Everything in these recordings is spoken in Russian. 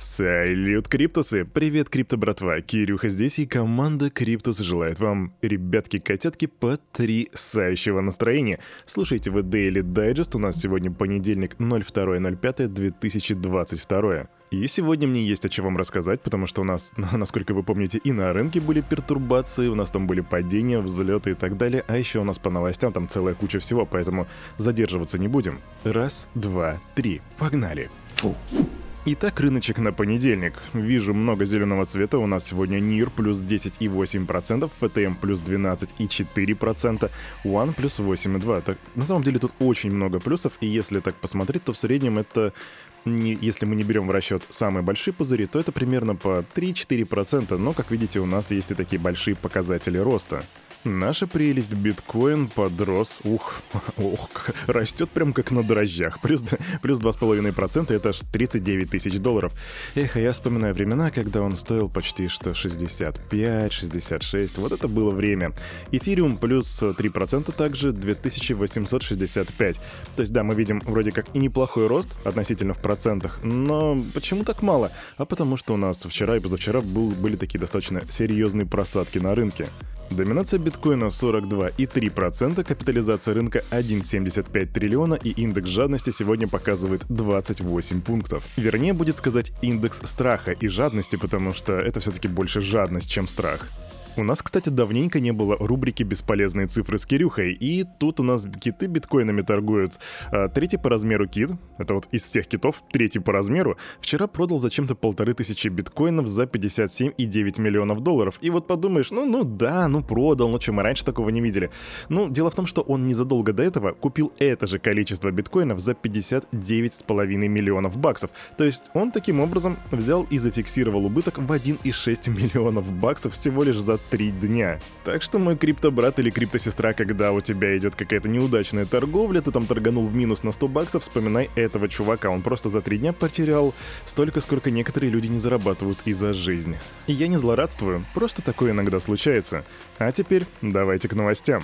Салют, Криптусы! Привет, Крипто братва! Кирюха здесь и команда Криптус желает вам, ребятки-котятки, потрясающего настроения. Слушайте вы Daily Digest, у нас сегодня понедельник 02.05.2022. И сегодня мне есть о чем вам рассказать, потому что у нас, насколько вы помните, и на рынке были пертурбации, у нас там были падения, взлеты и так далее, а еще у нас по новостям там целая куча всего, поэтому задерживаться не будем. Раз, два, три, погнали! Фу. Итак, рыночек на понедельник. Вижу много зеленого цвета. У нас сегодня NIR плюс 10,8%, FTM плюс 12,4%, One плюс 8,2%. Так, на самом деле тут очень много плюсов, и если так посмотреть, то в среднем это не, если мы не берем в расчет самые большие пузыри, то это примерно по 3-4%, но, как видите, у нас есть и такие большие показатели роста. Наша прелесть биткоин подрос, ух, ух, растет прям как на дрожжах. Плюс, плюс 2,5% это аж 39 тысяч долларов. Эх, а я вспоминаю времена, когда он стоил почти что 65, 66. Вот это было время. Эфириум плюс 3% также 2865. То есть да, мы видим вроде как и неплохой рост относительно в процентах, но почему так мало? А потому что у нас вчера и позавчера был, были такие достаточно серьезные просадки на рынке. Доминация биткоина 42,3%, капитализация рынка 1,75 триллиона и индекс жадности сегодня показывает 28 пунктов. Вернее, будет сказать индекс страха и жадности, потому что это все-таки больше жадность, чем страх. У нас, кстати, давненько не было рубрики «Бесполезные цифры с Кирюхой», и тут у нас киты биткоинами торгуют. А, третий по размеру кит, это вот из всех китов, третий по размеру, вчера продал зачем-то полторы тысячи биткоинов за 57,9 миллионов долларов. И вот подумаешь, ну, ну да, ну продал, ну что, мы раньше такого не видели. Ну, дело в том, что он незадолго до этого купил это же количество биткоинов за 59,5 миллионов баксов. То есть он таким образом взял и зафиксировал убыток в 1,6 миллионов баксов всего лишь за три дня. Так что мой криптобрат или криптосестра, когда у тебя идет какая-то неудачная торговля, ты там торганул в минус на 100 баксов, вспоминай этого чувака. Он просто за три дня потерял столько, сколько некоторые люди не зарабатывают и за жизнь. И я не злорадствую, просто такое иногда случается. А теперь давайте к новостям.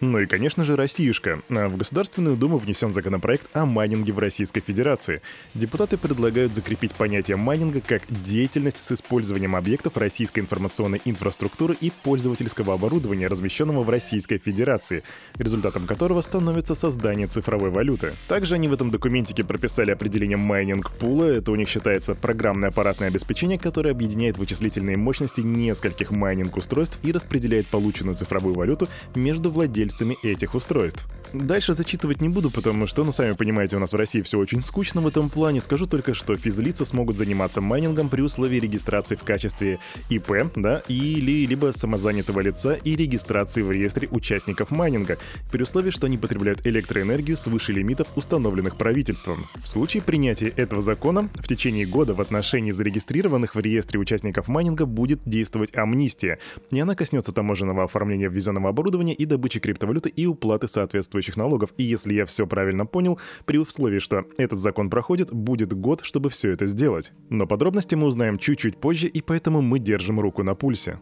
Ну и, конечно же, Россиюшка. А в Государственную Думу внесен законопроект о майнинге в Российской Федерации. Депутаты предлагают закрепить понятие майнинга как деятельность с использованием объектов российской информационной инфраструктуры и пользовательского оборудования, размещенного в Российской Федерации, результатом которого становится создание цифровой валюты. Также они в этом документике прописали определение майнинг-пула. Это у них считается программное аппаратное обеспечение, которое объединяет вычислительные мощности нескольких майнинг-устройств и распределяет полученную цифровую валюту между владельцами владельцами этих устройств. Дальше зачитывать не буду, потому что, ну, сами понимаете, у нас в России все очень скучно в этом плане. Скажу только, что физлица смогут заниматься майнингом при условии регистрации в качестве ИП, да, или либо самозанятого лица и регистрации в реестре участников майнинга, при условии, что они потребляют электроэнергию свыше лимитов, установленных правительством. В случае принятия этого закона в течение года в отношении зарегистрированных в реестре участников майнинга будет действовать амнистия, и она коснется таможенного оформления ввезенного оборудования и добычи криптовалют криптовалюты и уплаты соответствующих налогов. И если я все правильно понял, при условии, что этот закон проходит, будет год, чтобы все это сделать. Но подробности мы узнаем чуть-чуть позже, и поэтому мы держим руку на пульсе.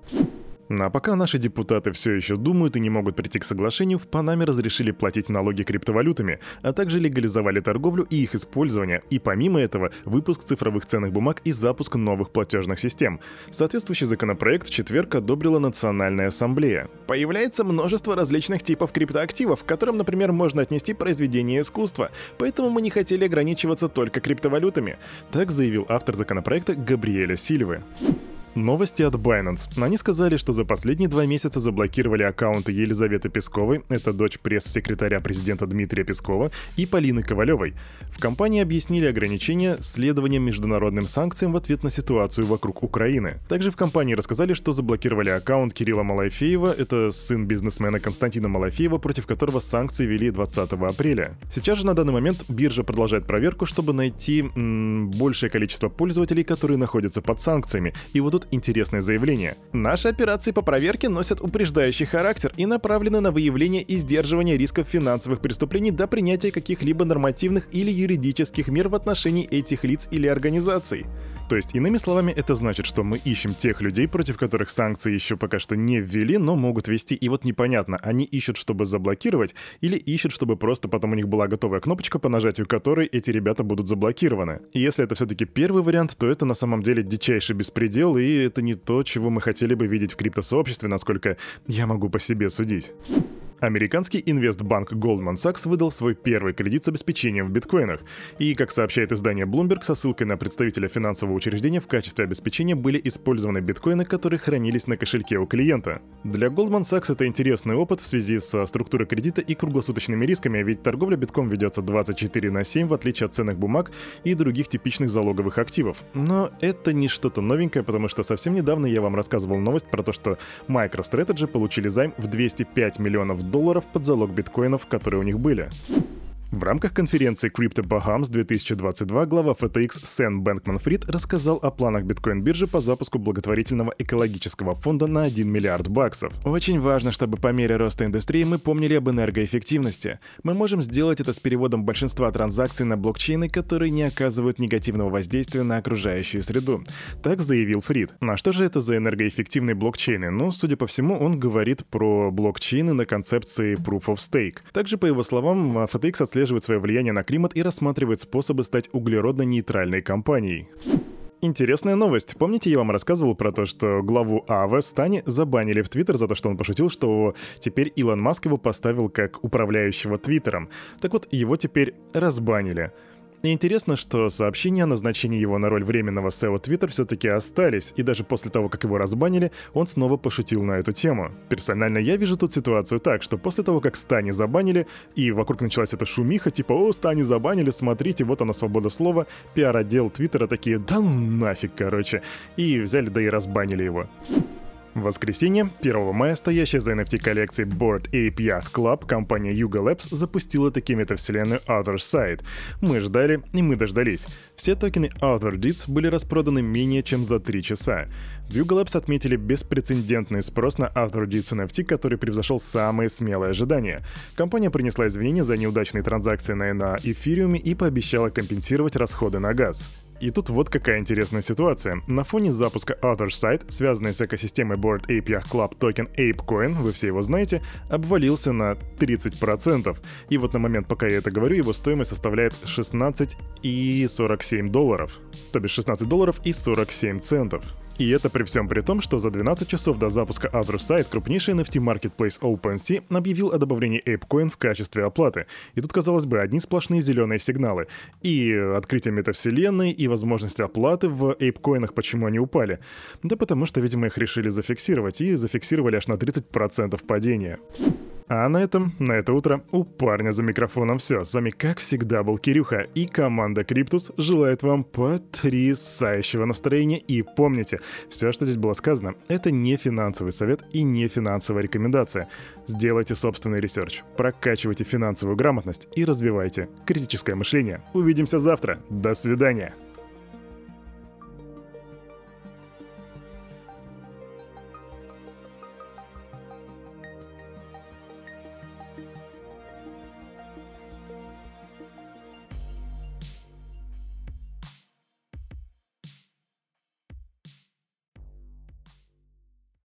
А пока наши депутаты все еще думают и не могут прийти к соглашению, в Панаме разрешили платить налоги криптовалютами, а также легализовали торговлю и их использование, и помимо этого выпуск цифровых ценных бумаг и запуск новых платежных систем. Соответствующий законопроект в четверг одобрила Национальная ассамблея. Появляется множество различных типов криптоактивов, к которым, например, можно отнести произведение искусства, поэтому мы не хотели ограничиваться только криптовалютами, так заявил автор законопроекта Габриэля Сильвы. Новости от Binance. Они сказали, что за последние два месяца заблокировали аккаунты Елизаветы Песковой, это дочь пресс-секретаря президента Дмитрия Пескова, и Полины Ковалевой. В компании объяснили ограничения следованием международным санкциям в ответ на ситуацию вокруг Украины. Также в компании рассказали, что заблокировали аккаунт Кирилла Малафеева, это сын бизнесмена Константина Малафеева, против которого санкции вели 20 апреля. Сейчас же на данный момент биржа продолжает проверку, чтобы найти м- большее количество пользователей, которые находятся под санкциями. И вот тут интересное заявление. Наши операции по проверке носят упреждающий характер и направлены на выявление и сдерживание рисков финансовых преступлений до принятия каких-либо нормативных или юридических мер в отношении этих лиц или организаций. То есть, иными словами, это значит, что мы ищем тех людей, против которых санкции еще пока что не ввели, но могут вести. И вот непонятно, они ищут, чтобы заблокировать, или ищут, чтобы просто потом у них была готовая кнопочка, по нажатию которой эти ребята будут заблокированы. И если это все-таки первый вариант, то это на самом деле дичайший беспредел, и это не то, чего мы хотели бы видеть в криптосообществе, насколько я могу по себе судить. Американский инвестбанк Goldman Sachs выдал свой первый кредит с обеспечением в биткоинах. И, как сообщает издание Bloomberg, со ссылкой на представителя финансового учреждения в качестве обеспечения были использованы биткоины, которые хранились на кошельке у клиента. Для Goldman Sachs это интересный опыт в связи со структурой кредита и круглосуточными рисками, ведь торговля битком ведется 24 на 7, в отличие от ценных бумаг и других типичных залоговых активов. Но это не что-то новенькое, потому что совсем недавно я вам рассказывал новость про то, что MicroStrategy получили займ в 205 миллионов под залог биткоинов, которые у них были. В рамках конференции Crypto Bahams 2022 глава FTX Сен Бэнкман Фрид рассказал о планах биткоин-биржи по запуску благотворительного экологического фонда на 1 миллиард баксов. Очень важно, чтобы по мере роста индустрии мы помнили об энергоэффективности. Мы можем сделать это с переводом большинства транзакций на блокчейны, которые не оказывают негативного воздействия на окружающую среду. Так заявил Фрид. На что же это за энергоэффективные блокчейны? Ну, судя по всему, он говорит про блокчейны на концепции Proof of Stake. Также, по его словам, FTX отслеживает отслеживает свое влияние на климат и рассматривает способы стать углеродно-нейтральной компанией. Интересная новость. Помните, я вам рассказывал про то, что главу АВ Стани забанили в Твиттер за то, что он пошутил, что теперь Илон Маск его поставил как управляющего Твиттером. Так вот, его теперь разбанили. И интересно, что сообщения о назначении его на роль временного SEO Twitter все-таки остались, и даже после того, как его разбанили, он снова пошутил на эту тему. Персонально я вижу тут ситуацию так, что после того, как Стани забанили, и вокруг началась эта шумиха, типа «О, Стани забанили, смотрите, вот она свобода слова», пиар-отдел Твиттера такие «Да ну нафиг, короче», и взяли да и разбанили его. В воскресенье, 1 мая, стоящая за NFT коллекцией Board Ape Yacht Club компания Yuga Labs запустила таки метавселенную Other Side. Мы ждали, и мы дождались. Все токены Other Deeds были распроданы менее чем за 3 часа. В Yuga Labs отметили беспрецедентный спрос на Other Deeds NFT, который превзошел самые смелые ожидания. Компания принесла извинения за неудачные транзакции на, эфириуме и пообещала компенсировать расходы на газ. И тут вот какая интересная ситуация. На фоне запуска Other Side, связанной с экосистемой Board Ape Yacht Club токен ApeCoin, вы все его знаете, обвалился на 30%. И вот на момент, пока я это говорю, его стоимость составляет 16,47 долларов. То бишь 16 долларов и 47 центов. И это при всем при том, что за 12 часов до запуска Side крупнейший NFT Marketplace OpenSea объявил о добавлении ApeCoin в качестве оплаты. И тут, казалось бы, одни сплошные зеленые сигналы. И открытие метавселенной, и возможность оплаты в ApeCoin, почему они упали? Да потому что, видимо, их решили зафиксировать, и зафиксировали аж на 30% падения. А на этом, на это утро, у парня за микрофоном все. С вами, как всегда, был Кирюха, и команда Криптус желает вам потрясающего настроения. И помните, все, что здесь было сказано, это не финансовый совет и не финансовая рекомендация. Сделайте собственный research, прокачивайте финансовую грамотность и развивайте критическое мышление. Увидимся завтра. До свидания.